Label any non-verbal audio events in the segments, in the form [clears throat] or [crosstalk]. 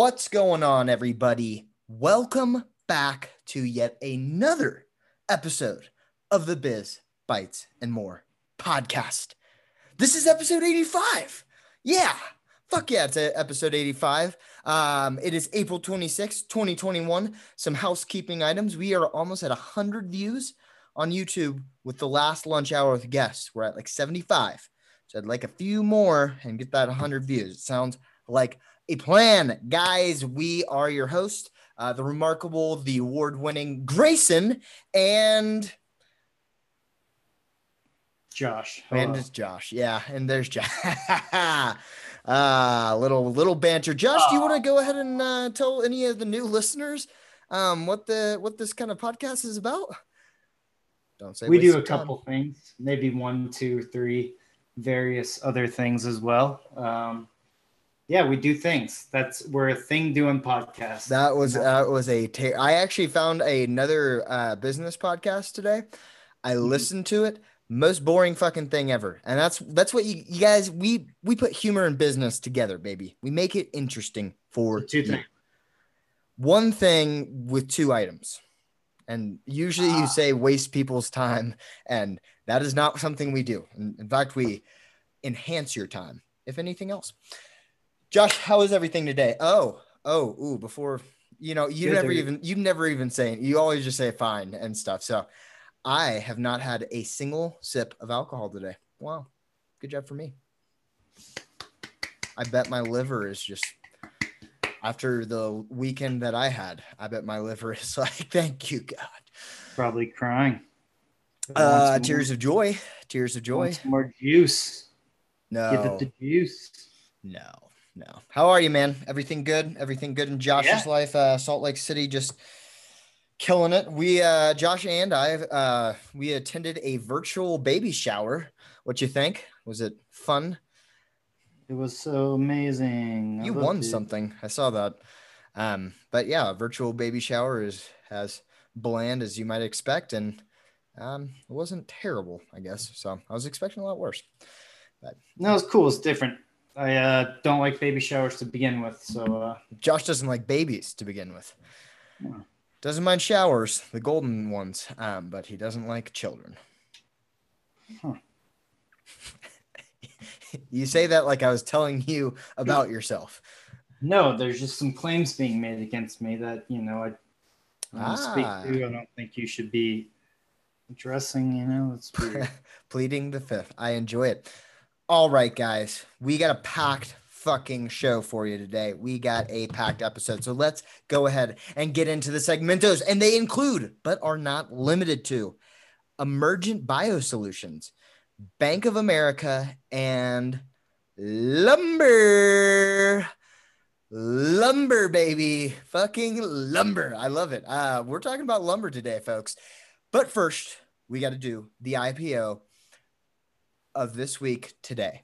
What's going on, everybody? Welcome back to yet another episode of the Biz Bites and More podcast. This is episode 85. Yeah, fuck yeah, it's episode 85. Um, it is April 26, 2021. Some housekeeping items. We are almost at 100 views on YouTube with the last lunch hour with guests. We're at like 75. So I'd like a few more and get that 100 views. It sounds like a plan. Guys, we are your host, uh, the remarkable, the award winning Grayson, and Josh. and it's Josh. Yeah, and there's Josh. [laughs] uh, little little banter. Josh, do you want to go ahead and uh, tell any of the new listeners um, what the what this kind of podcast is about? Don't say we do a of time. couple things, maybe one, two, three, various other things as well. Um, yeah, we do things. That's we're a thing doing podcast. That was that was a. Ter- I actually found another uh, business podcast today. I Mhm. listened to it. Most boring fucking thing ever, and that's that's what you, you guys we we put humor and business together, baby. We make it interesting for two you. things. One thing with two items, and usually you Ah. say waste people's time, and that is not something we do. In, in fact, we enhance your time, if anything else. Josh, how is everything today? Oh, oh, ooh, before you know, you Good, never there even you never even say you always just say fine and stuff. So I have not had a single sip of alcohol today. Wow. Good job for me. I bet my liver is just after the weekend that I had, I bet my liver [laughs] is like, thank you, God. Probably crying. Uh, tears of joy. Tears of joy. more juice. No. Give it the juice. no, no. How are you, man? Everything good? Everything good in Josh's Yeah. life? Uh, Salt Lake City just killing it. We, uh, Josh and I, uh, we attended a virtual baby shower. What you think? Was it fun? It was so amazing. I You won it. something. I saw that. Um, but yeah, a virtual baby shower is as bland as you might expect, and um, it wasn't terrible, I guess. So I was expecting a lot worse. But no, it's cool. It's different. I uh, don't like baby showers to begin with, so uh, Josh doesn't like babies to begin with. Hmm. Doesn't mind showers, the golden ones, um, but he doesn't like children. Huh. [laughs] you say that like I was telling you about yourself. no, there's just some claims being made against me that you know I, don't speak Ah. to. I don't think you should be addressing. You know, it's. [laughs] Pleading the fifth. I enjoy it. All right, guys, we got a packed fucking show for you today. We got a packed episode. So let's go ahead and get into the segmentos. And they include, but are not limited to, Emergent Biosolutions, Bank of America, and Lumber. Lumber, baby. Fucking lumber. I love it. Uh, we're talking about lumber today, folks. But first, we got to do the IPO of this week today.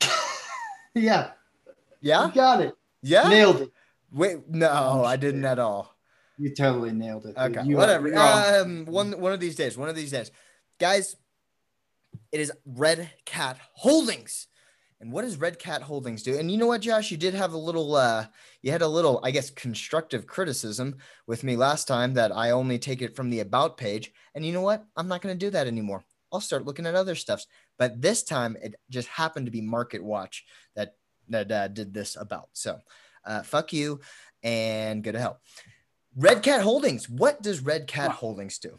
[laughs] yeah, Yeah? you got it. Yeah? Nailed it. Wait, no, Oh, I didn't at all. You totally nailed it. dude. Okay, You whatever. Um, one one of these days, one of these days, guys. It is Red Cat Holdings, and what does Red Cat Holdings do? And you know what, Josh, you did have a little, uh, you had a little, I guess, constructive criticism with me last time that I only take it from the about page, and you know what? I'm not going to do that anymore. I'll start looking at other stuffs. But this time, it just happened to be Market Watch that that uh, did this about. So, uh, fuck you, and go to hell. Red Cat Holdings. What does Red Cat Wow. Holdings do?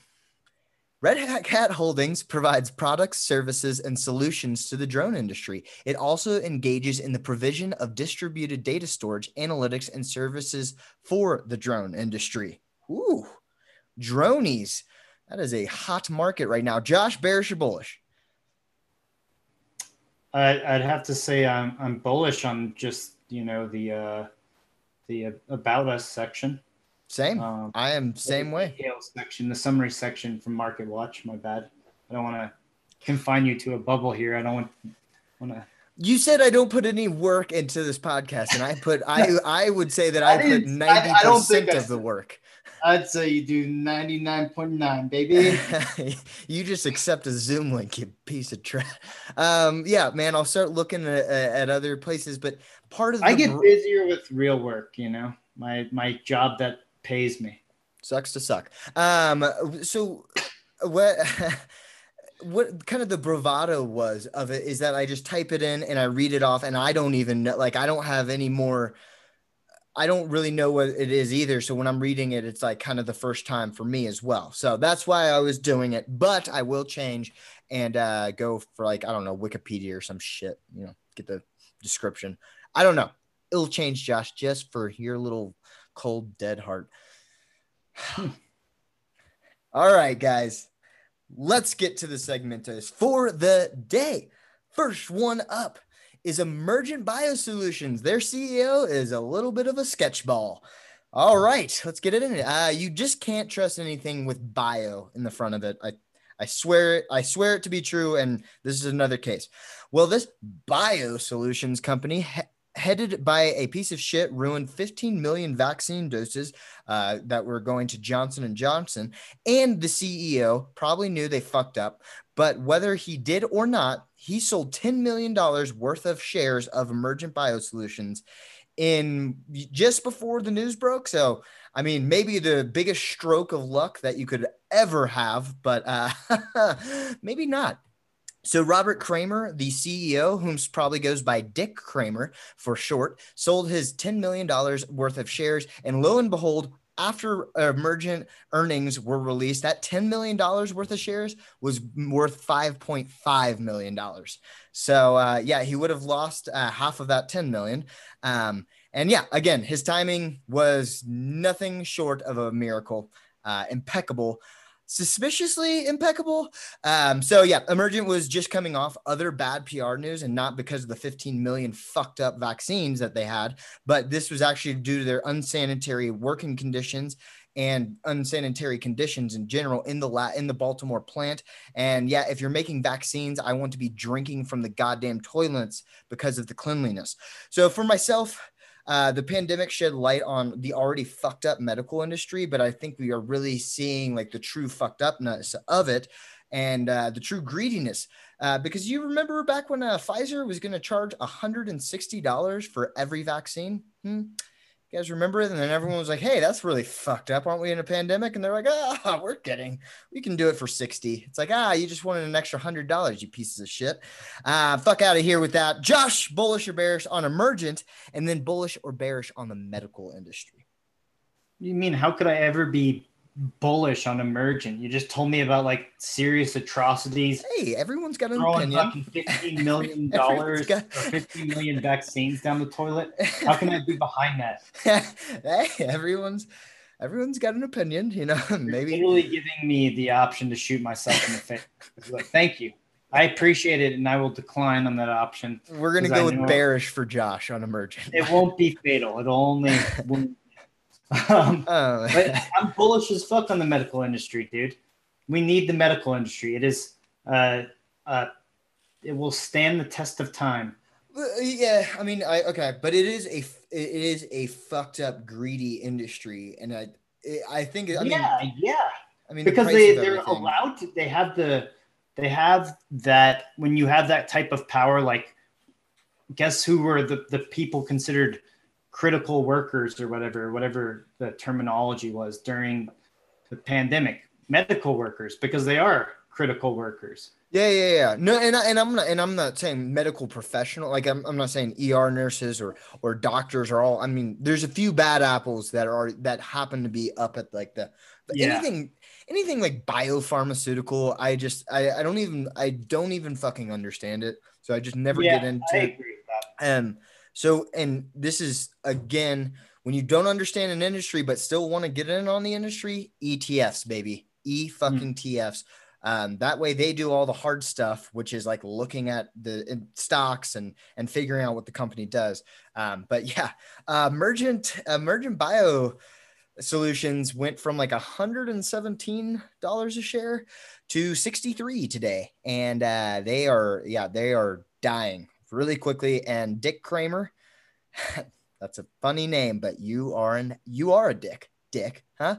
Red Hat Cat Holdings provides products, services, and solutions to the drone industry. It also engages in the provision of distributed data storage, analytics, and services for the drone industry. Ooh, dronies. That is a hot market right now. Josh, bearish or bullish? I, I'd have to say I'm I'm bullish on just you know the uh, the about us section. Same. Um, I am same the way. section, the summary section from Market Watch. My bad. I don't want to confine you to a bubble here. I don't want want to. You said I don't put any work into this podcast, and I put I [laughs] I would say that I, I put ninety I don't think percent of the work. I'd say you do 99.9, baby. [laughs] you just accept a Zoom link, you piece of trash. Um, yeah, man, I'll start looking at, at other places, but part of I get busier with real work, you know, my my job that pays me. Sucks to suck. Um, so what? [laughs] what kind of the bravado was of it is that I just type it in and I read it off and I don't even know, like I don't have any more I don't really know what it is either. So when I'm reading it, it's like kind of the first time for me as well. So that's why I was doing it. But I will change and uh, go for like, I don't know, Wikipedia or some shit, you know, get the description. I don't know. It'll change, Josh, just for your little cold, dead heart. All right, guys. Let's get to the segmentos for the day. First one up is Emergent Biosolutions. Their CEO is a little bit of a sketchball. All right, let's get it in. Uh, you just can't trust anything with bio in the front of it. I, I swear it. I swear it to be true. And this is another case. Well, this Biosolutions company headed by a piece of shit ruined 15 million vaccine doses uh, that were going to johnson johnson and the ceo probably knew they fucked up but whether he did or not he sold $10 million worth of shares of emergent biosolutions in just before the news broke so i mean maybe the biggest stroke of luck that you could ever have but uh, [laughs] maybe not so Robert Kramer, the CEO, whom probably goes by Dick Kramer for short, sold his $10 million worth of shares. And lo and behold, after emergent earnings were released, that $10 million worth of shares was worth $5.5 million. So uh, yeah, he would have lost uh, half of that 10 million. Um, and yeah, again, his timing was nothing short of a miracle, uh, impeccable suspiciously impeccable. Um, so yeah, Emergent was just coming off other bad PR news, and not because of the 15 million fucked up vaccines that they had, but this was actually due to their unsanitary working conditions and unsanitary conditions in general in the la- in the Baltimore plant. And yeah, if you're making vaccines, I want to be drinking from the goddamn toilets because of the cleanliness. So for myself, uh, the pandemic shed light on the already fucked up medical industry, but I think we are really seeing like the true fucked upness of it and uh, the true greediness. Uh, because you remember back when uh, Pfizer was going to charge $160 for every vaccine? Hmm? You guys remember it? And then everyone was like, hey, that's really fucked up. Aren't we in a pandemic? And they're like, ah, [laughs] we're kidding. We can do it for 60. It's like, ah, you just wanted an extra hundred dollars, you pieces of shit. Uh, fuck out of here with that. Josh, bullish or bearish on emergent, and then bullish or bearish on the medical industry. You mean how could I ever be bullish on emergent. You just told me about like serious atrocities. Hey, everyone's got an throwing opinion. fucking fifteen million [laughs] dollars got... or fifteen million vaccines down the toilet. How can I be behind that? [laughs] hey, everyone's everyone's got an opinion. You know, [laughs] maybe You're literally giving me the option to shoot myself in the face. like, thank you. I appreciate it, and I will decline on that option. We're gonna go with bearish for Josh on emergent. It won't be fatal. It'll only Um, oh. [laughs] I'm bullish as fuck on the medical industry, dude. We need the medical industry. It is, uh, uh, it will stand the test of time. Yeah, I mean, I okay, but it is a it is a fucked up greedy industry, and I I think I mean, yeah, yeah. I mean, because the they they're allowed to. They have the they have that when you have that type of power, like guess who were the the people considered critical workers or whatever, whatever the terminology was during the pandemic, medical workers, because they are critical workers. Yeah, yeah, yeah. No, and I, and I'm not and I'm not saying medical professional. Like I'm, I'm not saying ER nurses or or doctors are all. I mean, there's a few bad apples that are that happen to be up at like the yeah. anything anything like biopharmaceutical. I just I, I don't even I don't even fucking understand it. So I just never yeah, get into. I agree with that. Um, so, and this is again, when you don't understand an industry but still want to get in on the industry, ETFs, baby, E fucking mm. TFs. Um, that way they do all the hard stuff, which is like looking at the stocks and and figuring out what the company does. Um, but [laughs] yeah, uh, emergent emergent bio solutions went from like $117 a share to 63 today and uh, they are yeah they are dying really quickly. And Dick Kramer, [laughs] that's a funny name, but you are an you are a dick, Dick, huh?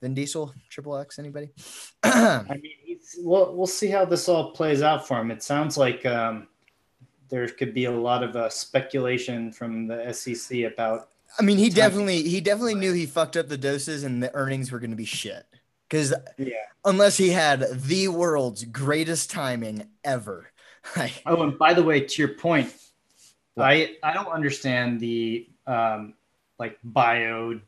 Vin Diesel, Triple X, anybody? [clears throat] I mean, we'll we'll see how this all plays out for him. It sounds like um, there could be a lot of uh, speculation from the SEC about. I mean, he definitely he definitely knew he fucked up the doses and the earnings were going to be shit. Because yeah, unless he had the world's greatest timing ever. Oh, and by the way, to your point, I I don't understand the um, like bio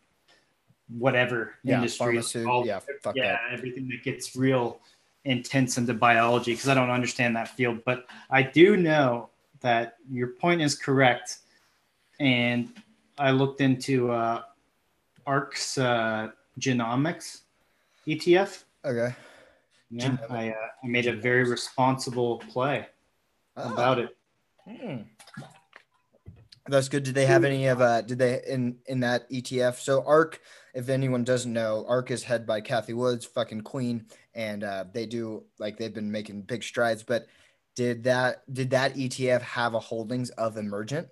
whatever yeah, industry. All, yeah, yeah, that. everything that gets real intense into biology because I don't understand that field. But I do know that your point is correct, and I looked into uh, ARK's uh, genomics ETF. Okay. Yeah, I, uh, I made a very responsible play oh. about it. Hmm. That's good. Did they have any of uh did they in in that ETF? So ARK, if anyone doesn't know, ARK is head by Cathie Woods, fucking queen, and uh they do like they've been making big strides, but did that did that ETF have a holdings of Emergent?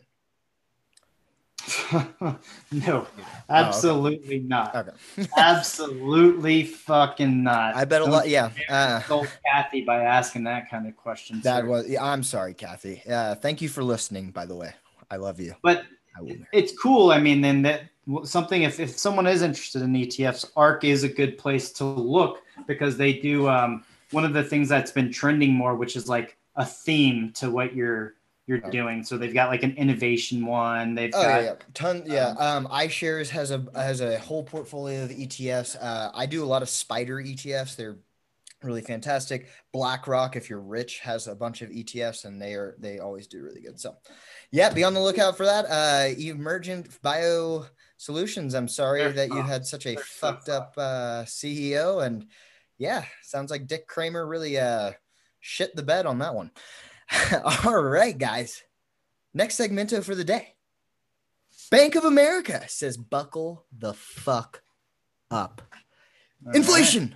[laughs] no, absolutely oh, okay. not. Okay. [laughs] absolutely fucking not. I bet Don't a lot. Yeah. Uh, Cathie, by asking that kind of question. That sir. was. Yeah, I'm sorry, Cathie. Uh, thank you for listening. By the way. I love you. But it's cool. I mean, then that something if, if someone is interested in ETFs, ARK is a good place to look because they do um, one of the things that's been trending more, which is like a theme to what you're you're oh. doing. So they've got like an innovation one. They've oh, got yeah, ton yeah. Um, iShares has a has a whole portfolio of ETFs. Uh, I do a lot of SPDR ETFs. They're really fantastic. BlackRock, if you're rich, has a bunch of ETFs, and they are they always do really good. So yeah, be on the lookout for that. Uh, Emergent Bio Solutions. I'm sorry They're that you had such a They're fucked so up uh, CEO, and yeah, sounds like Dick Kramer really uh shit the bed on that one. [laughs] All right, guys. Next segmento for the day. Bank of America says buckle the fuck up. All Inflation.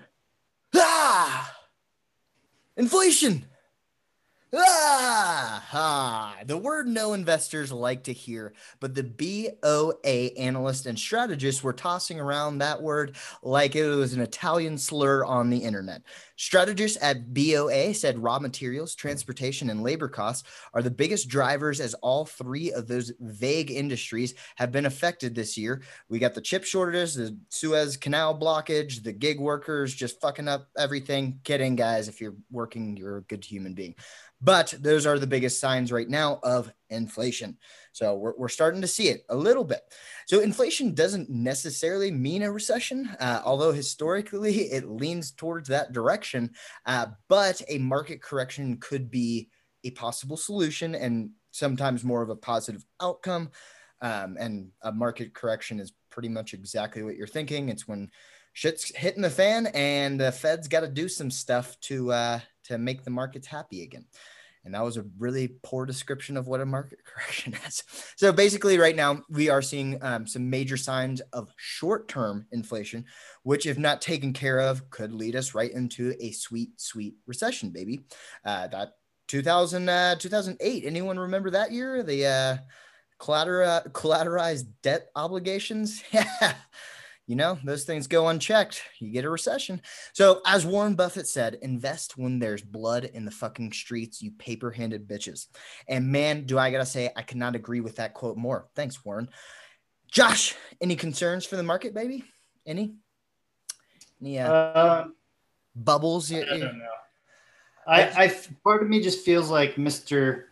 Right. Ah! Inflation. Ah, ah, the word no investors like to hear, but the BOA analyst and strategists were tossing around that word like it was an Italian slur on the internet. Strategists at BOA said raw materials, transportation, and labor costs are the biggest drivers as all three of those vague industries have been affected this year. We got the chip shortages, the Suez Canal blockage, the gig workers just fucking up everything. Kidding, guys. If you're working, you're a good human being. But those are the biggest signs right now of inflation. So we're, we're starting to see it a little bit. So inflation doesn't necessarily mean a recession, uh, although historically it leans towards that direction. Uh, but a market correction could be a possible solution and sometimes more of a positive outcome. Um, and a market correction is pretty much exactly what you're thinking. It's when shit's hitting the fan and the Fed's got to do some stuff to uh, to make the markets happy again. And that was a really poor description of what a market [laughs] correction is. So basically, right now, we are seeing um, some major signs of short term inflation, which, if not taken care of, could lead us right into a sweet, sweet recession, baby. Uh, that 2000, uh, 2008, anyone remember that year? The uh, collater- collateralized debt obligations? [laughs] Yeah you know, those things go unchecked. You get a recession. So, as Warren Buffett said, invest when there's blood in the fucking streets, you paper handed bitches. And man, do I gotta say, I cannot agree with that quote more. Thanks, Warren. Josh, any concerns for the market, baby? Any? Any uh, uh, bubbles? I don't know. I, I, part of me just feels like Mr.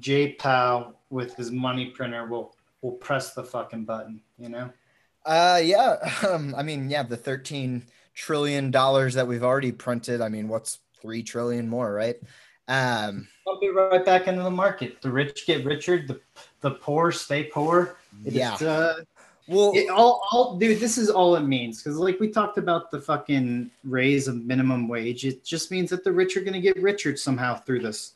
J. Powell with his money printer will will press the fucking button, you know? Uh, yeah. [laughs] Um, I mean, yeah, the 13 trillion dollars that we've already printed. I mean, what's three trillion more, right? Um, I'll be right back into the market. The rich get richer. The the poor stay poor. yeah. Uh, well, it, all, all, dude, this is all it means. Because, like we talked about the fucking raise of minimum wage, it just means that the rich are going to get richer somehow through this.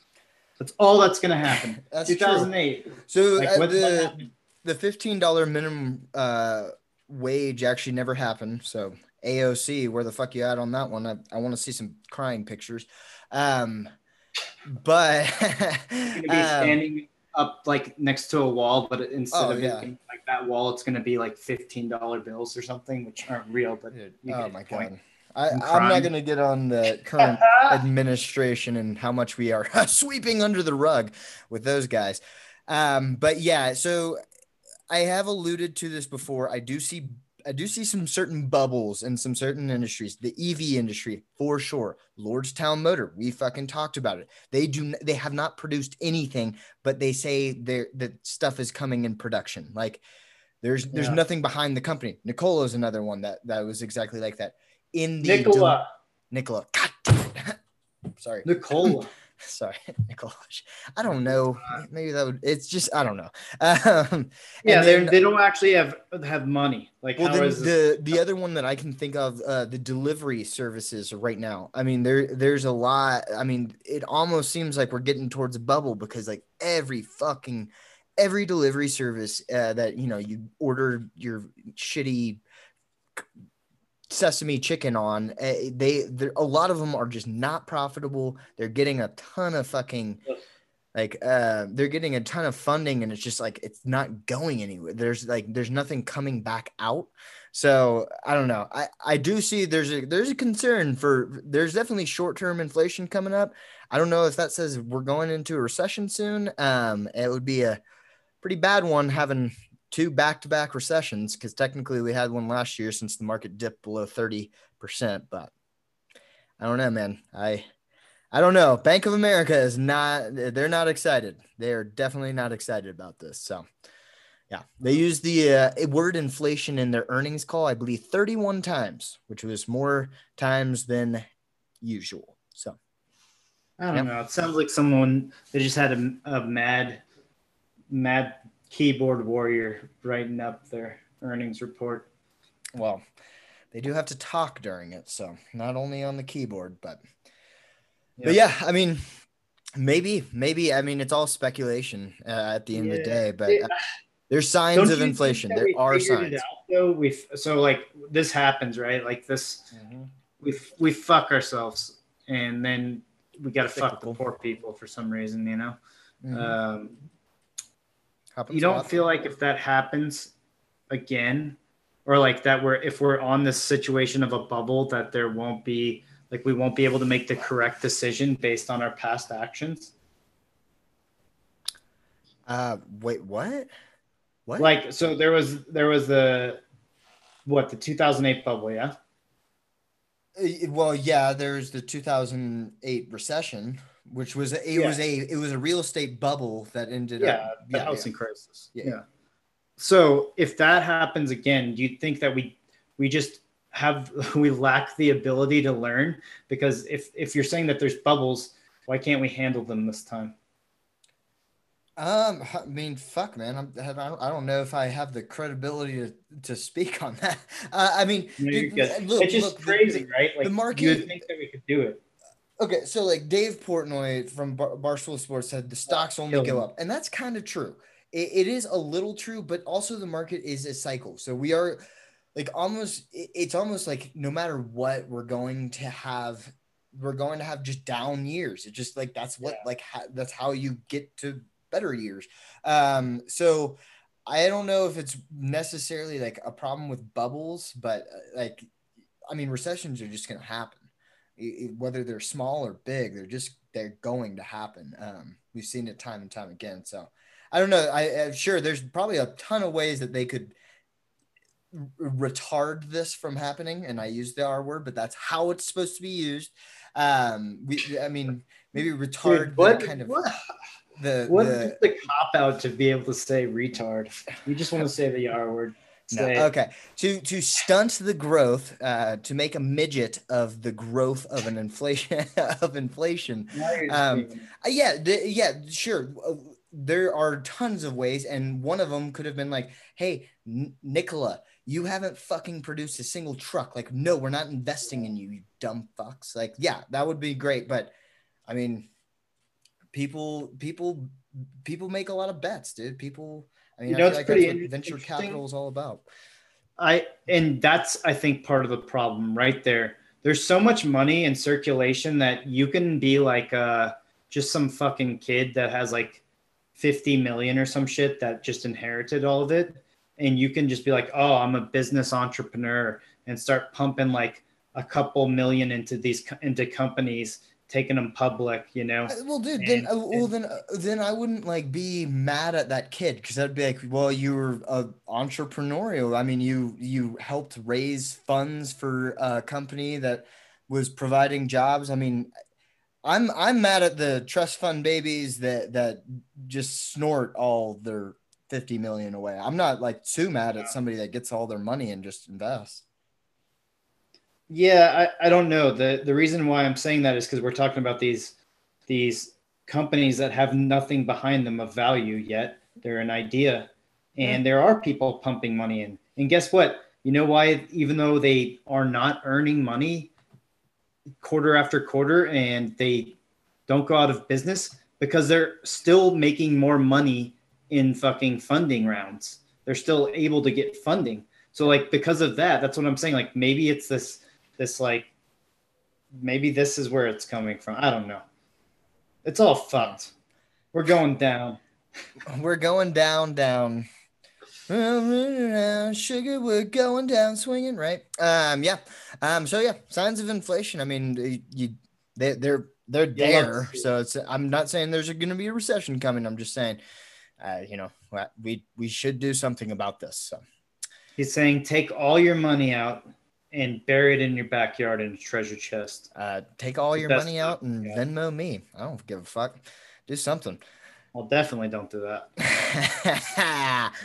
That's all that's going to happen. [laughs] that's 2008. True. So like, uh, the the fifteen dollar minimum uh, wage actually never happened. So AOC, where the fuck you at on that one? I, I want to see some crying pictures. Um, but [laughs] um, standing up like next to a wall, but instead oh, of yeah. being like that wall, it's gonna be like fifteen dollar bills or something, which aren't real. But oh my god. I, I'm not going to get on the [laughs] current administration and how much we are [laughs] sweeping under the rug with those guys. Um, but yeah, so I have alluded to this before. I do see I do see some certain bubbles in some certain industries. The EV industry, for sure. Lordstown Motor, we fucking talked about it. They do they have not produced anything, but they say they that stuff is coming in production. Like there's there's yeah. nothing behind the company. Nikola is another one that that was exactly like that. In the Nikola, Nikola, God, [laughs] sorry, Nikola. [laughs] [laughs] sorry, [laughs] Nicholas. I don't know. Maybe that would. It's just I don't know. [laughs] Um, yeah, they they don't actually have have money. Like well, the the, the other one that I can think of, uh, the delivery services right now. I mean, there there's a lot. I mean, it almost seems like we're getting towards a bubble because like every fucking every delivery service uh, that you know you order your shitty sesame chicken on eh, they a lot of them are just not profitable. They're getting a ton of fucking like uh they're getting a ton of funding and it's just like it's not going anywhere. There's like there's nothing coming back out. So i don't know. I i do see there's a there's a concern for there's definitely short-term inflation coming up. I don't know if that says we're going into a recession soon. Um it would be a pretty bad one having two back-to-back recessions because technically we had one last year since the market dipped below 30%. But I don't know, man. I I don't know. Bank of America is not they're not excited. They are definitely not excited about this. So yeah, they used the uh, word inflation in their earnings call, I believe 31 times, which was more times than usual. So I don't yeah. know. It sounds like someone they just had a, a mad, mad keyboard warrior writing up their earnings report. Well, they do have to talk during it, so not only on the keyboard, but yep. but yeah, I mean, maybe maybe I mean it's all speculation uh, at the end yeah. of the day, but uh, there's signs of inflation. There are signs. Out, though we so like this happens, right? Like this, mm-hmm. we we fuck ourselves, and then we got to fuck the poor people for some reason, you know. Mm-hmm. Um, Happens you don't feel like if that happens again, or like that we're if we're on this situation of a bubble that there won't be like we won't be able to make the correct decision based on our past actions. Uh, wait, what? What? Like, so there was there was the what the 2008 bubble, yeah. Uh, well, yeah, there's the 2008 recession which was it yeah. was a it was a real estate bubble that ended yeah, up the yeah, housing yeah. crisis. Yeah. yeah. So if that happens again, do you think that we we just have [laughs] we lack the ability to learn? Because if if you're saying that there's bubbles, why can't we handle them this time? Um, I mean, fuck, man. I'm, I don't, I don't know if I have the credibility to, to speak on that. [laughs] Uh, I mean, dude, look, it's just look, crazy, the, right? Like the market. You would think that we could do it. Okay, so like Dave Portnoy from Bar- Barstool Sports said the stocks only go up, and that's kind of true. It, it is a little true, but also the market is a cycle. So we are like almost it's almost like no matter what we're going to have we're going to have just down years it's just like that's what yeah. like ha- that's how you get to better years um so i don't know if it's necessarily like a problem with bubbles but uh, like i mean recessions are just going to happen whether they're small or big, they're just they're going to happen. Um, we've seen it time and time again. So I don't know. I, am sure there's probably a ton of ways that they could retard this from happening. And I use the R word, but that's how it's supposed to be used. Um, we, I mean, maybe retard Dude, what, kind of. What? The, what the, the cop out to be able to say retard? You just want to say the R word. No. Okay. To to stunt the growth, uh, to make a midget of the growth of an inflation [laughs] of inflation. Um, uh, yeah, the, yeah, sure. There are tons of ways, and one of them could have been like, "Hey, N- Nikola, you haven't fucking produced a single truck. Like, no, we're not investing in you, you dumb fucks." Like, yeah, that would be great, but I mean, people, people, people make a lot of bets, dude. People I mean, you know, it's like pretty venture capital is all about. I and that's I think part of the problem right there. There's so much money in circulation that you can be like uh just some fucking kid that has like 50 million or some shit that just inherited all of it. And you can just be like, oh, I'm a business entrepreneur and start pumping like a couple million into these into companies taking them public, you know. Uh, well, dude, then uh, well then uh, then I wouldn't like be mad at that kid because I'd be like, well, you were a entrepreneurial. I mean, you you helped raise funds for a company that was providing jobs. I mean, I'm I'm mad at the trust fund babies that that just snort all their 50 million away. I'm not like too mad at somebody that gets all their money and just invests. Yeah, I, I don't know. The the reason why I'm saying that is because we're talking about these these companies that have nothing behind them of value yet. They're an idea. And there are people pumping money in. And guess what? You know why even though they are not earning money quarter after quarter and they don't go out of business because they're still making more money in fucking funding rounds. They're still able to get funding. So like because of that, that's what I'm saying. Like maybe it's this this like maybe this is where it's coming from. I don't know. It's all fucked. We're going down. [laughs] We're going down, down. [laughs] Sugar, we're going down, swinging right. Um, yeah. Um, so yeah, signs of inflation. I mean, you, they, they're they're there. So it's. I'm not saying there's going to be a recession coming. I'm just saying, uh, you know, we we should do something about this. So he's saying take all your money out and bury it in your backyard in a treasure chest. Uh, take all your money out and yeah. Venmo me. I don't give a fuck. Do something. Well, definitely don't do that. [laughs]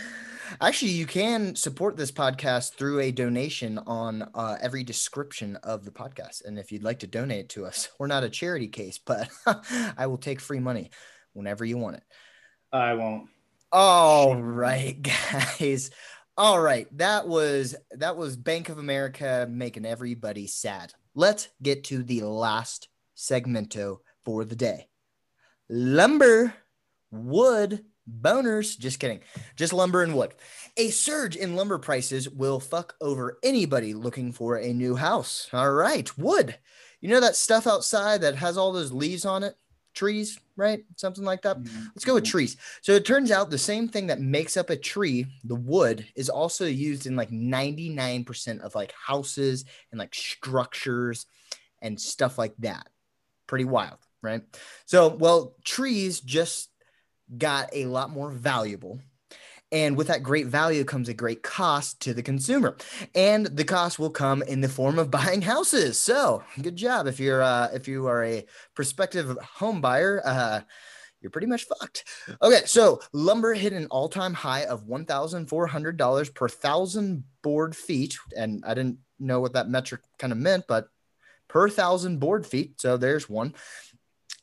Actually, you can support this podcast through a donation on uh, every description of the podcast. And if you'd like to donate to us, [laughs] we're not a charity case, but [laughs] I will take free money whenever you want it. I won't. All right, guys. All right, that was that was Bank of America making everybody sad. Let's get to the last segmento for the day. Lumber, wood, boners. Just kidding. Just lumber and wood. A surge in lumber prices will fuck over anybody looking for a new house. All right, wood. You know that stuff outside that has all those leaves on it? Trees, right? Something like that. Mm-hmm. Let's go with trees. So it turns out the same thing that makes up a tree, the wood, is also used in like 99% of like houses and like structures and stuff like that. Pretty wild, right? So, well, trees just got a lot more valuable and with that great value comes a great cost to the consumer. And the cost will come in the form of [laughs] buying houses. So good job. If you're uh, if you are a prospective home buyer, uh, you're pretty much fucked. Okay, so lumber hit an all-time high of $1,400 per thousand board feet. And I didn't know what that metric kind of meant, but per thousand board feet. So there's one.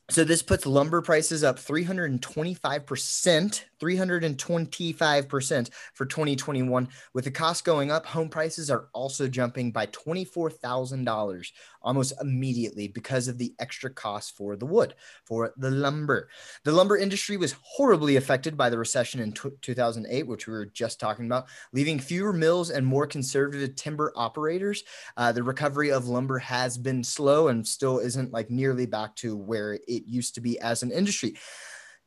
So this puts lumber prices up 325%, 325% for 2021. With the cost going up, home prices are also jumping by $24,000 almost immediately because of the extra cost for the wood, for the lumber. The lumber industry was horribly affected by the recession in t- 2008, which we were just talking about, leaving fewer mills and more conservative timber operators. Uh, the recovery of lumber has been slow and still isn't like nearly back to where it used to be as an industry.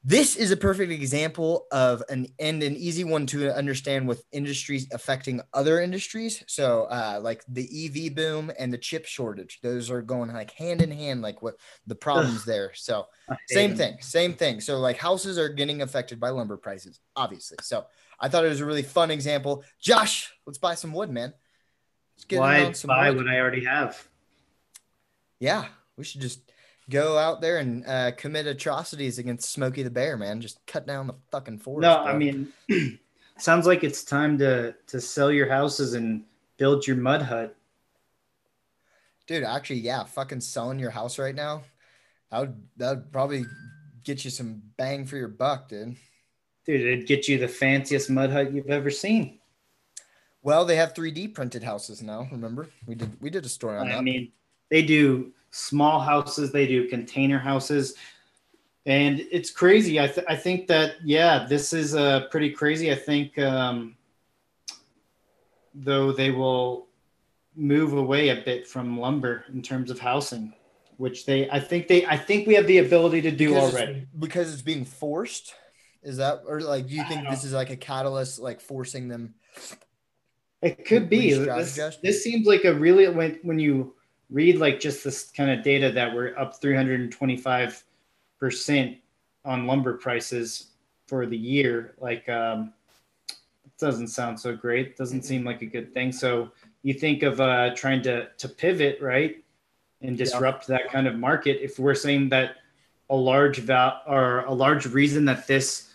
This is a perfect example of an and an easy one to understand with industries affecting other industries. So uh, like the ev boom and the chip shortage those are going like hand in hand like what the problems there. So same thing same thing. So like houses are getting affected by lumber prices obviously. So i thought it was a really fun example. Josh let's buy some wood man. Let's get Why buy wood. what i already have? Yeah we should just go out there and uh, commit atrocities against Smokey the Bear, man. Just cut down the fucking forest. No, bro. I mean, [clears throat] sounds like it's time to to sell your houses and build your mud hut. Dude, actually, yeah, fucking selling your house right now. That would that would probably get you some bang for your buck, dude. Dude, it'd get you the fanciest mud hut you've ever seen. Well, they have 3D printed houses now. Remember, we did we did a story on I that. I mean, they do small houses, they do container houses. And it's crazy. I, th- I think that, yeah, this is uh, pretty crazy. I think, um, though, they will move away a bit from lumber in terms of housing, which they, I think they, I think we have the ability to do because already. Because it's being forced Is that or like do you think this is like a catalyst, like forcing them? It could be. This, this seems like a really when when you read like just this kind of data that we're up 325 percent on lumber prices for the year. Like, um, it doesn't sound so great. Doesn't seem like a good thing. So you think of uh, trying to to pivot, right, and disrupt yeah. that kind of market. If we're saying that a large val or a large reason that this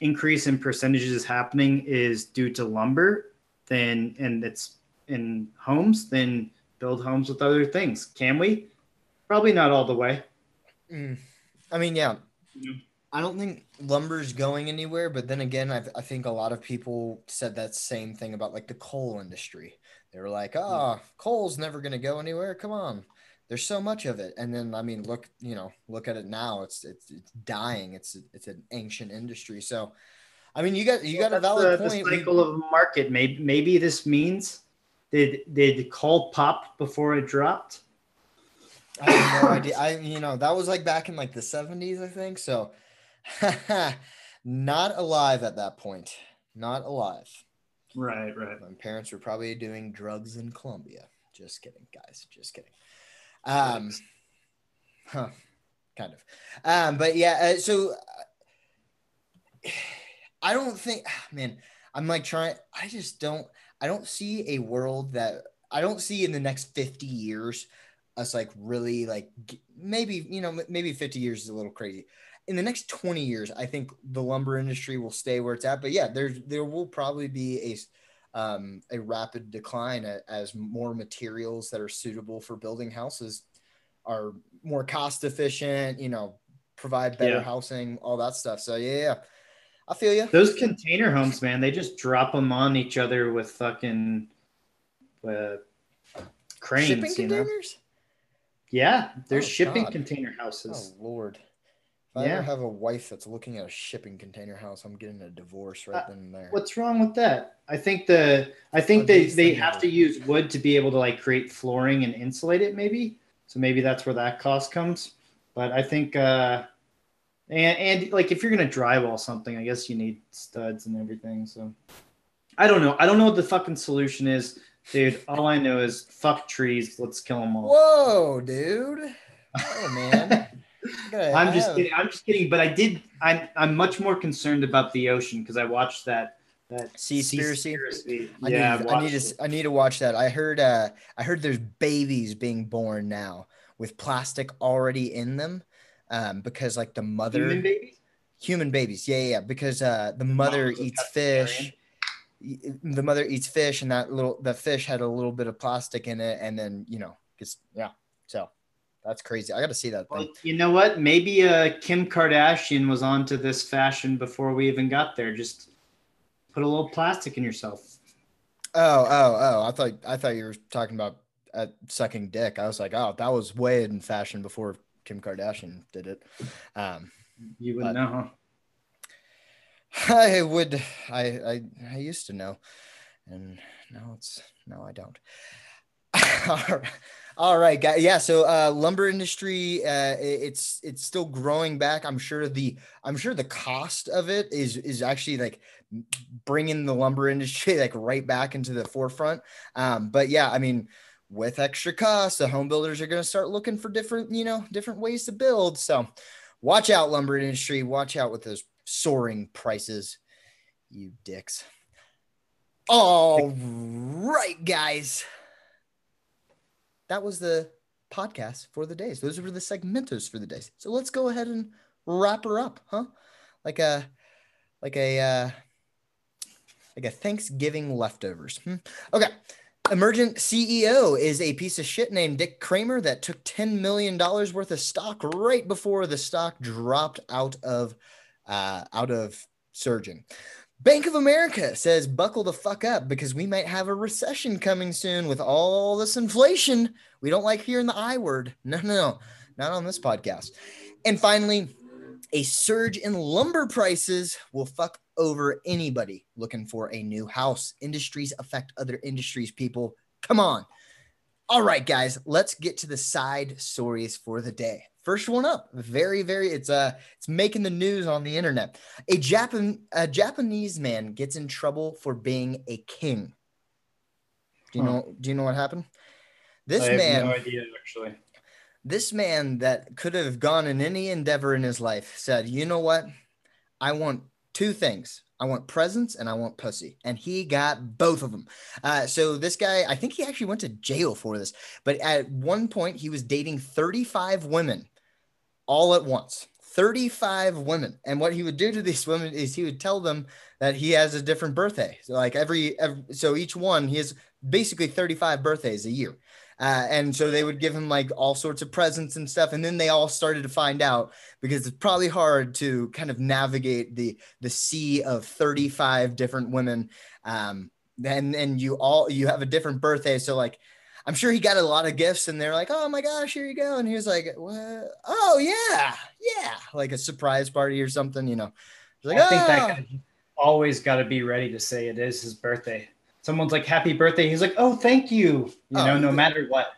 increase in percentages is happening is due to lumber, then and it's in homes, then build homes with other things. Can we? Probably not all the way. Mm. I mean, yeah. I don't think lumber's going anywhere, but then again, I, I think a lot of people said that same thing about like the coal industry. They were like, "Oh, coal's never going to go anywhere. Come on, there's so much of it." And then, I mean, look, you know, look at it now. It's it's, it's dying. It's it's an ancient industry. So, I mean, you got you got well, a valid the, point. The cycle we, of market. Maybe maybe this means did did call pop before it dropped? I have no idea. I you know that was like back in like the seventies, I think. So, [laughs] not alive at that point. Not alive. Right, right. My parents were probably doing drugs in Colombia. Just kidding, guys. Just kidding. Um, huh, kind of. Um, but yeah. Uh, so, uh, [sighs] I don't think, man. I'm like trying. I just don't. I don't see a world that I don't see in the next 50 years us like really like maybe you know maybe 50 years is a little crazy. In the next 20 years i think the lumber industry will stay where it's at but yeah there's there will probably be a um, a rapid decline as more materials that are suitable for building houses are more cost efficient you know provide better yeah. housing all that stuff. So yeah, yeah i feel you those container homes man they just drop them on each other with fucking uh, cranes shipping containers know? Yeah, there's oh, shipping God. container houses. Oh Lord. If yeah. I ever have a wife that's looking at a shipping container house, I'm getting a divorce right uh, then and there. What's wrong with that? I think the I think they, they have to use wood to be able to like create flooring and insulate it, maybe. So maybe that's where that cost comes. But I think uh and and like if you're gonna drywall something, I guess you need studs and everything. So I don't know. I don't know what the fucking solution is. Dude, all I know is fuck trees. Let's kill them all. Whoa, dude. Oh man. [laughs] I'm have... just kidding. I'm just kidding. But I did. I'm I'm much more concerned about the ocean because I watched that that Seaspiracy. I yeah, need, I need to. I need to watch that. I heard. Uh, I heard there's babies being born now with plastic already in them, um, because like the mother. Human babies. Human babies. Yeah, yeah. Because uh, the mother eats fish. the mother eats fish and that little the fish had a little bit of plastic in it and then you know just yeah. So that's crazy. I gotta see that well, you know what? Maybe uh kim kardashian was onto this fashion before we even got there. Just put a little plastic in yourself. Oh oh oh. I thought i thought you were talking about uh, sucking dick. I was like oh that was way in fashion before kim kardashian did it um you wouldn't know huh? I would. I, I I used to know, and now it's no, I don't. [laughs] All right, guys. Yeah, so uh, lumber industry, uh, it's it's still growing back. I'm sure the I'm sure the cost of it is is actually like bringing the lumber industry [laughs] like right back into the forefront. Um, but yeah, I mean, with extra costs, the home builders are going to start looking for different you know different ways to build. So watch out, lumber industry. Watch out with those soaring prices. You dicks. All right, guys. That was the podcast for the days. Those were the segmentos for the days. So let's go ahead and wrap her up, huh? Like a like a uh like a Thanksgiving leftovers. Hmm? Okay. Emergent CEO is a piece of shit named Dick Kramer that took $10 million worth of stock right before the stock dropped out of uh, out of surging. Bank of America says, buckle the fuck up because we might have a recession coming soon with all this inflation. We don't like hearing the I word. No, no, no, not on this podcast. And finally, a surge in lumber prices will fuck over anybody looking for a new house. Industries affect other industries, people. Come on. All right, guys, let's get to the side stories for the day. First one up. Very, very. It's uh, it's making the news on the internet. A Japan, a Japanese man gets in trouble for being a king. Do you huh. know? Do you know what happened? This I man. no idea, actually. This man that could have gone in any endeavor in his life said, "You know what? I want two things. I want presents and I want pussy. And he got both of them. Uh, so this guy, I think he actually went to jail for this. But at one point, he was dating 35 women all at once. 35 women. And what he would do to [laughs] these women is he would tell them that he has a different birthday. So like every, every so each one, he has basically 35 birthdays a year. Uh, and so they would give him like all sorts of presents and stuff. And then they all started to find out because it's probably hard to kind of navigate the the sea of 35 different women. Um, and and you all you have a different birthday. So like I'm sure he got a lot of gifts and they're like, oh my gosh, here you go. And he was like, what? oh yeah, yeah, like a surprise party or something, you know. Like, I think oh. that guy always got to be ready to say it is his birthday someone's like happy birthday he's like oh thank you you oh, know no matter what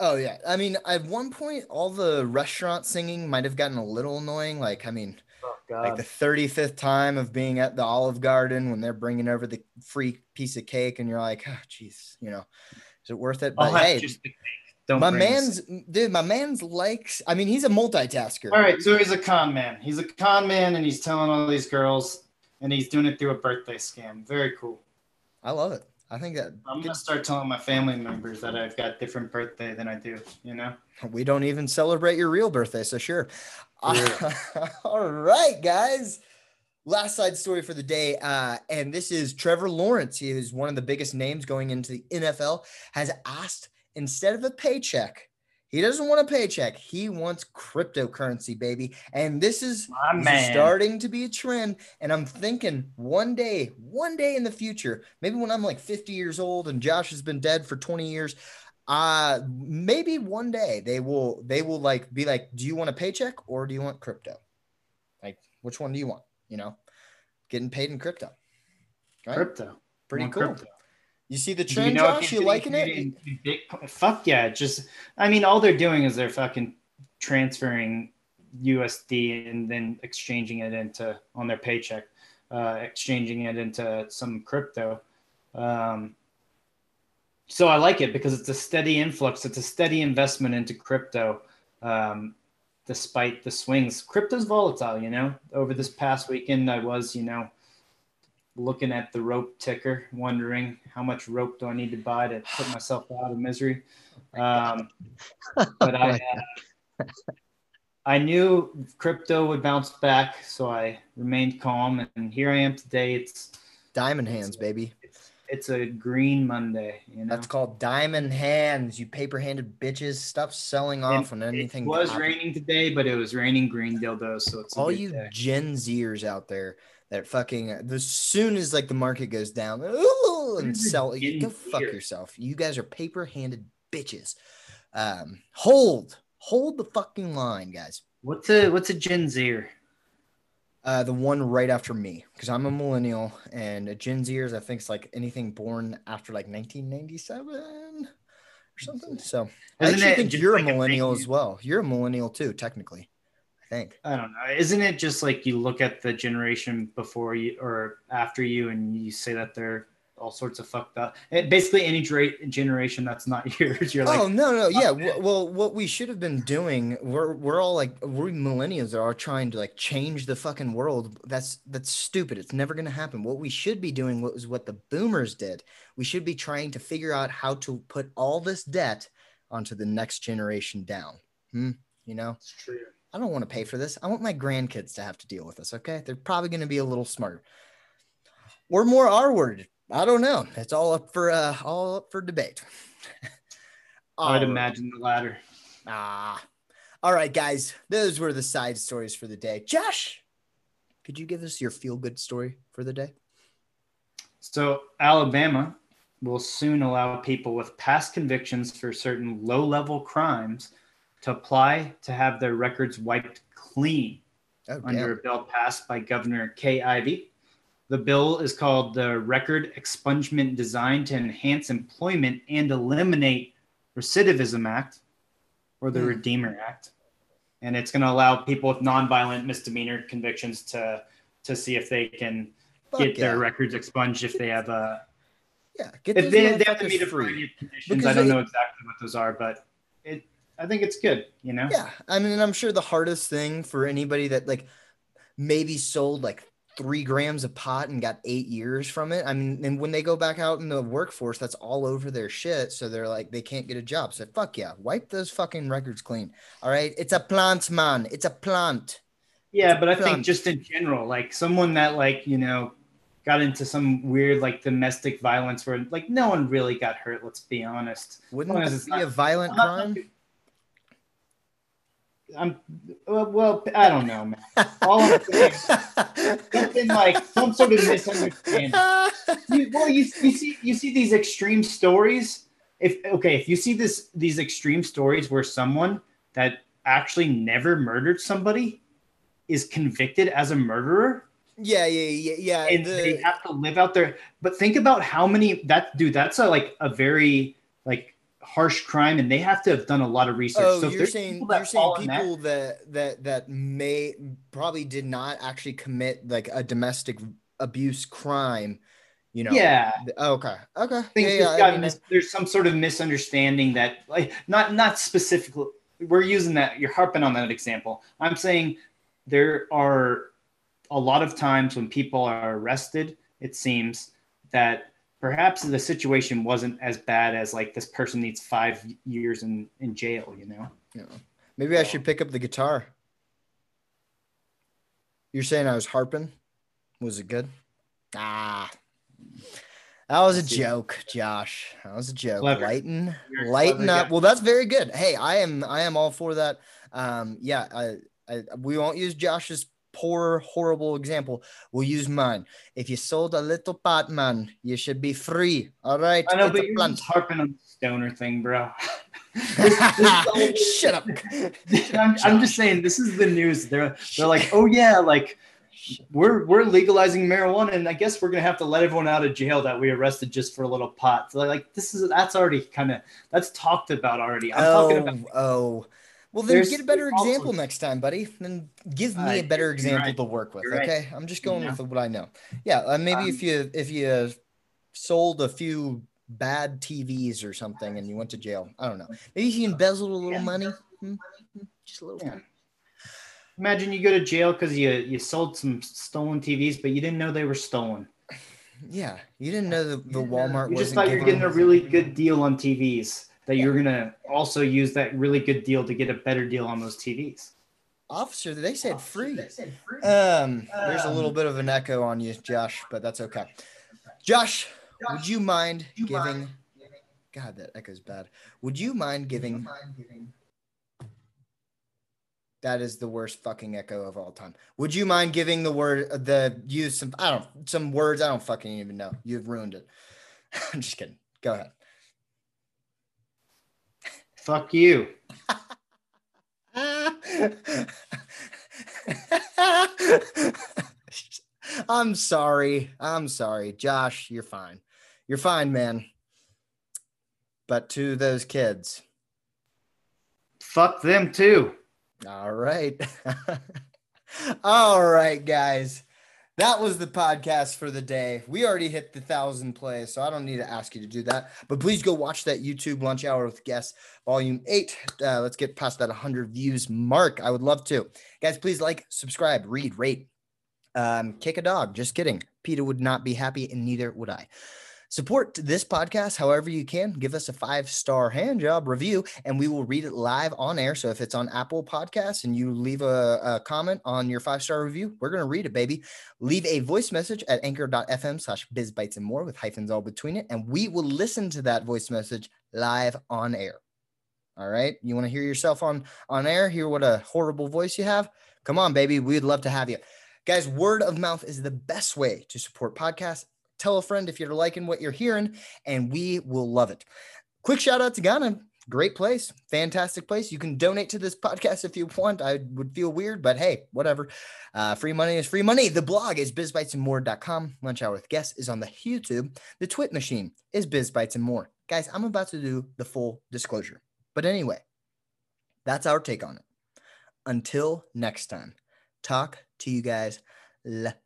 oh yeah i mean at one point all the restaurant singing might have gotten a little annoying like i mean oh, like the 35th time of being at the olive garden when they're bringing over the free piece of cake and you're like oh jeez you know is it worth it but hey Don't my man's dude, my man's likes. I mean, he's a multitasker. All right, so he's a con man. He's a con man, and he's telling all these girls, and he's doing it through a birthday scam. Very cool. I love it. I think that I'm gonna start telling my family members that I've got different birthday than I do. You know, we don't even celebrate your real birthday, so sure. [laughs] all right, guys. Last side story for the day, uh, and this is Trevor Lawrence. He is one of the biggest names going into the NFL. Has asked instead of a paycheck he doesn't want a paycheck. He wants cryptocurrency, baby. And this is, this is starting to be a trend. And I'm thinking one day, one day in the future, maybe when I'm like 50 years old and Josh has been dead for 20 years, uh maybe one day they will they will like be like do you want a paycheck or do you want crypto like which one do you want you know getting paid in crypto right? crypto pretty cool crypto. You see the trend, you know Josh? You liking it? Bitcoin? Fuck yeah! Just, I mean, all they're doing is they're fucking transferring USD and then exchanging it into on their paycheck, uh, exchanging it into some crypto. Um, so I like it because it's a steady influx. It's a steady investment into crypto, um, despite the swings. Crypto's volatile, you know. Over this past weekend, I was, you know, looking at the rope ticker, wondering how much rope do I need to buy to put myself out of misery. Um, but I, uh, I knew crypto would bounce back, so I remained calm, and here I am today. It's diamond hands, baby. It's, it's a green Monday. You know? That's called diamond hands. You paper-handed bitches, stop selling off and on anything. It was raining today, but it was raining green dildos, so it's all you day. Gen Zers out there that fucking as soon as like the market goes down ooh, and sell you go fuck yourself. You guys are paper handed bitches. Um hold hold the fucking line guys. What's a what's a gen zer? Uh, the one right after me, because I'm a millennial, and a Gen Zers, I think it's like anything born after like 1997 or something. So Isn't I actually think you're like a millennial a as well. You're a millennial too, technically think. I don't know. Isn't it just like you look at the generation before you or after you and you say that they're all sorts of fucked up. And basically, any generation that's not [laughs] yours, you're like, oh no, no, yeah. Well, what we should have been doing, we're we're all like we're millennials that are trying to like change the fucking world. That's that's stupid. It's never gonna happen. What we should be doing was what the boomers did. We should be trying to figure out how to put all this debt onto the next generation down. Hmm? You know, it's true. I don't want to pay for this. I want my grandkids to have to deal with this. Okay. They're probably going to be a little smarter or more R word. I don't know. It's all up for uh all up for debate. [laughs] I'd imagine the latter. Ah. All right, guys. Those were the side stories for the day. Josh, could you give us your feel good story for the day? So, Alabama will soon allow people with past convictions for certain low level crimes to apply to have their records wiped clean oh, under a bill passed by Governor Kay Ivey. The bill is called the Record Expungement Designed to Enhance Employment and Eliminate Recidivism Act, or the mm. Redeemer Act. and it's going to allow people with nonviolent misdemeanor convictions to to see if they can Fuck get yeah. their records expunged if they have a yeah. Get if they, they have to meet a free conditions. I don't they, know exactly what those are, but it I think it's good. You know. Yeah, I mean, I'm sure the hardest thing for anybody that like maybe sold like three grams of pot and got eight years from it. I mean, and when they go back out in the workforce, that's all over their shit. So they're like, they can't get a job. So fuck yeah, wipe those fucking records clean. All right. It's a plant, man. It's a plant. Yeah, but I think just in general, like someone that like, you know, got into some weird like domestic violence where like no one really got hurt, let's be honest. Wouldn't it be not, a violent crime? I'm well, I don't know, man. All I'm saying, something like some sort of misunderstanding. You, well, you, you see you see these extreme stories. If okay, if you see this these extreme stories where someone that actually never murdered somebody is convicted as a murderer. Yeah, yeah, yeah, yeah. And the... they have to live out there. But think about how many that dude. That's a like a very like harsh crime and they have to have done a lot of research. Oh, so you're saying you're saying people that, that that may probably did not actually commit like a domestic abuse crime. You know. Yeah. Oh, okay. Okay. yeah, yeah, mis- there's some sort of misunderstanding that like not not specifically we're using that you're harping on that example. I'm saying there are a lot of times when people are arrested, it seems that perhaps the situation wasn't as bad as like this person needs five years in in jail you know? Yeah. maybe i should pick up the guitar. You're saying i was harping? Was it good? Ah. That was a joke josh. That was a joke. Clever. lighten lighten up. well that's very good. Hey i am i am all for that. Um yeah I, I we won't use josh's poor, horrible example. We'll use mine. If you sold a little pot, man, you should be free. All right. I know, it's but you're just harping on the stoner thing, bro. this, [laughs] this Shut up. [laughs] I'm, I'm just saying, this is the news. They're they're like, oh yeah, like we're we're legalizing marijuana, and I guess we're gonna have to let everyone out of jail that we arrested just for a little pot. So like, this is that's already kind of that's talked about already. I'm oh, talking about oh. Well, then There's, get a better example also, next time, buddy. Then give me uh, a better example right. to work with. You're okay, right. I'm just going with what I know. Yeah, uh, maybe um, if you if you sold a few bad TVs or something and you went to jail, I don't know. Maybe you embezzled a little yeah. money, hmm? just a little. Yeah. Imagine you go to jail because you you sold some stolen TVs, but you didn't know they were stolen. Yeah, you didn't know the, the Walmart. You just thought you're getting a really good deal on TVs that you're going to also use that really good deal to get a better deal on those TVs. Officer, they said free. They said free. Um, there's a little bit of an echo on you, Josh, but that's okay. Josh, would you mind giving? God, that echoes bad. Would you mind giving? That is the worst fucking echo of all time. Would you mind giving the word the use some I don't some words I don't fucking even know. You've ruined it. [laughs] I'm just kidding. Go ahead. Fuck you. I'm sorry. I'm sorry. Josh, you're fine. You're fine, man. But to those kids, fuck them too. All right. [laughs] All right, guys that was the podcast for the day. We already hit the thousand plays, so I don't need to ask you to do that. But please go watch that YouTube lunch hour with guests, volume eight. Uh, let's get past that 100 views mark. I would love to. Guys, please like, subscribe, read, rate, um, kick a dog. Just kidding. Peter would not be happy, and neither would I. Support this podcast however you can. Give us a five star hand job review, and we will read it live on air. So if it's on Apple Podcasts and you leave a, a comment on your five star review, we're going to read it, baby. Leave a voice message at anchor.fm slash bizbites and more with hyphens all between it, and we will listen to that voice message live on air. All right. You want to hear yourself on on air? Hear what a horrible voice you have? Come on, baby. We'd love to have you. Guys, word of mouth is the best way to support podcasts Tell a friend if you're liking what you're hearing, and we will love it. Quick shout out to Ghana. Great place, fantastic place. You can donate to this podcast if you want. I would feel weird, but hey, whatever. Uh, free money is free money. The blog is bizbitesandmore.com. Lunch Hour with Guests is on the YouTube. The Twit machine is bizbites and more. Guys, I'm about to do the full disclosure. But anyway, that's our take on it. until next time, talk to you guys later.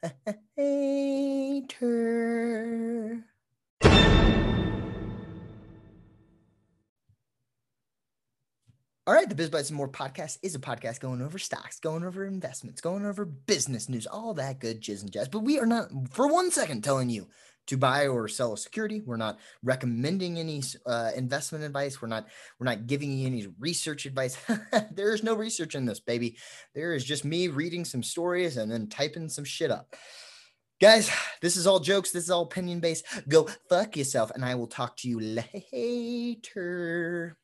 All right, the Biz Bites and More podcast is a podcast going over stocks, going over investments, going over business news, all that good jizz and jazz. But we are not for one second telling you to buy or sell a security. We're not recommending any uh, investment advice. We're not we're not giving you any research advice. [laughs] there is no research in this, baby. There is just me reading some stories and then typing some shit up. Guys, this is all jokes. This is all opinion based. Go fuck yourself, and I will talk to you later.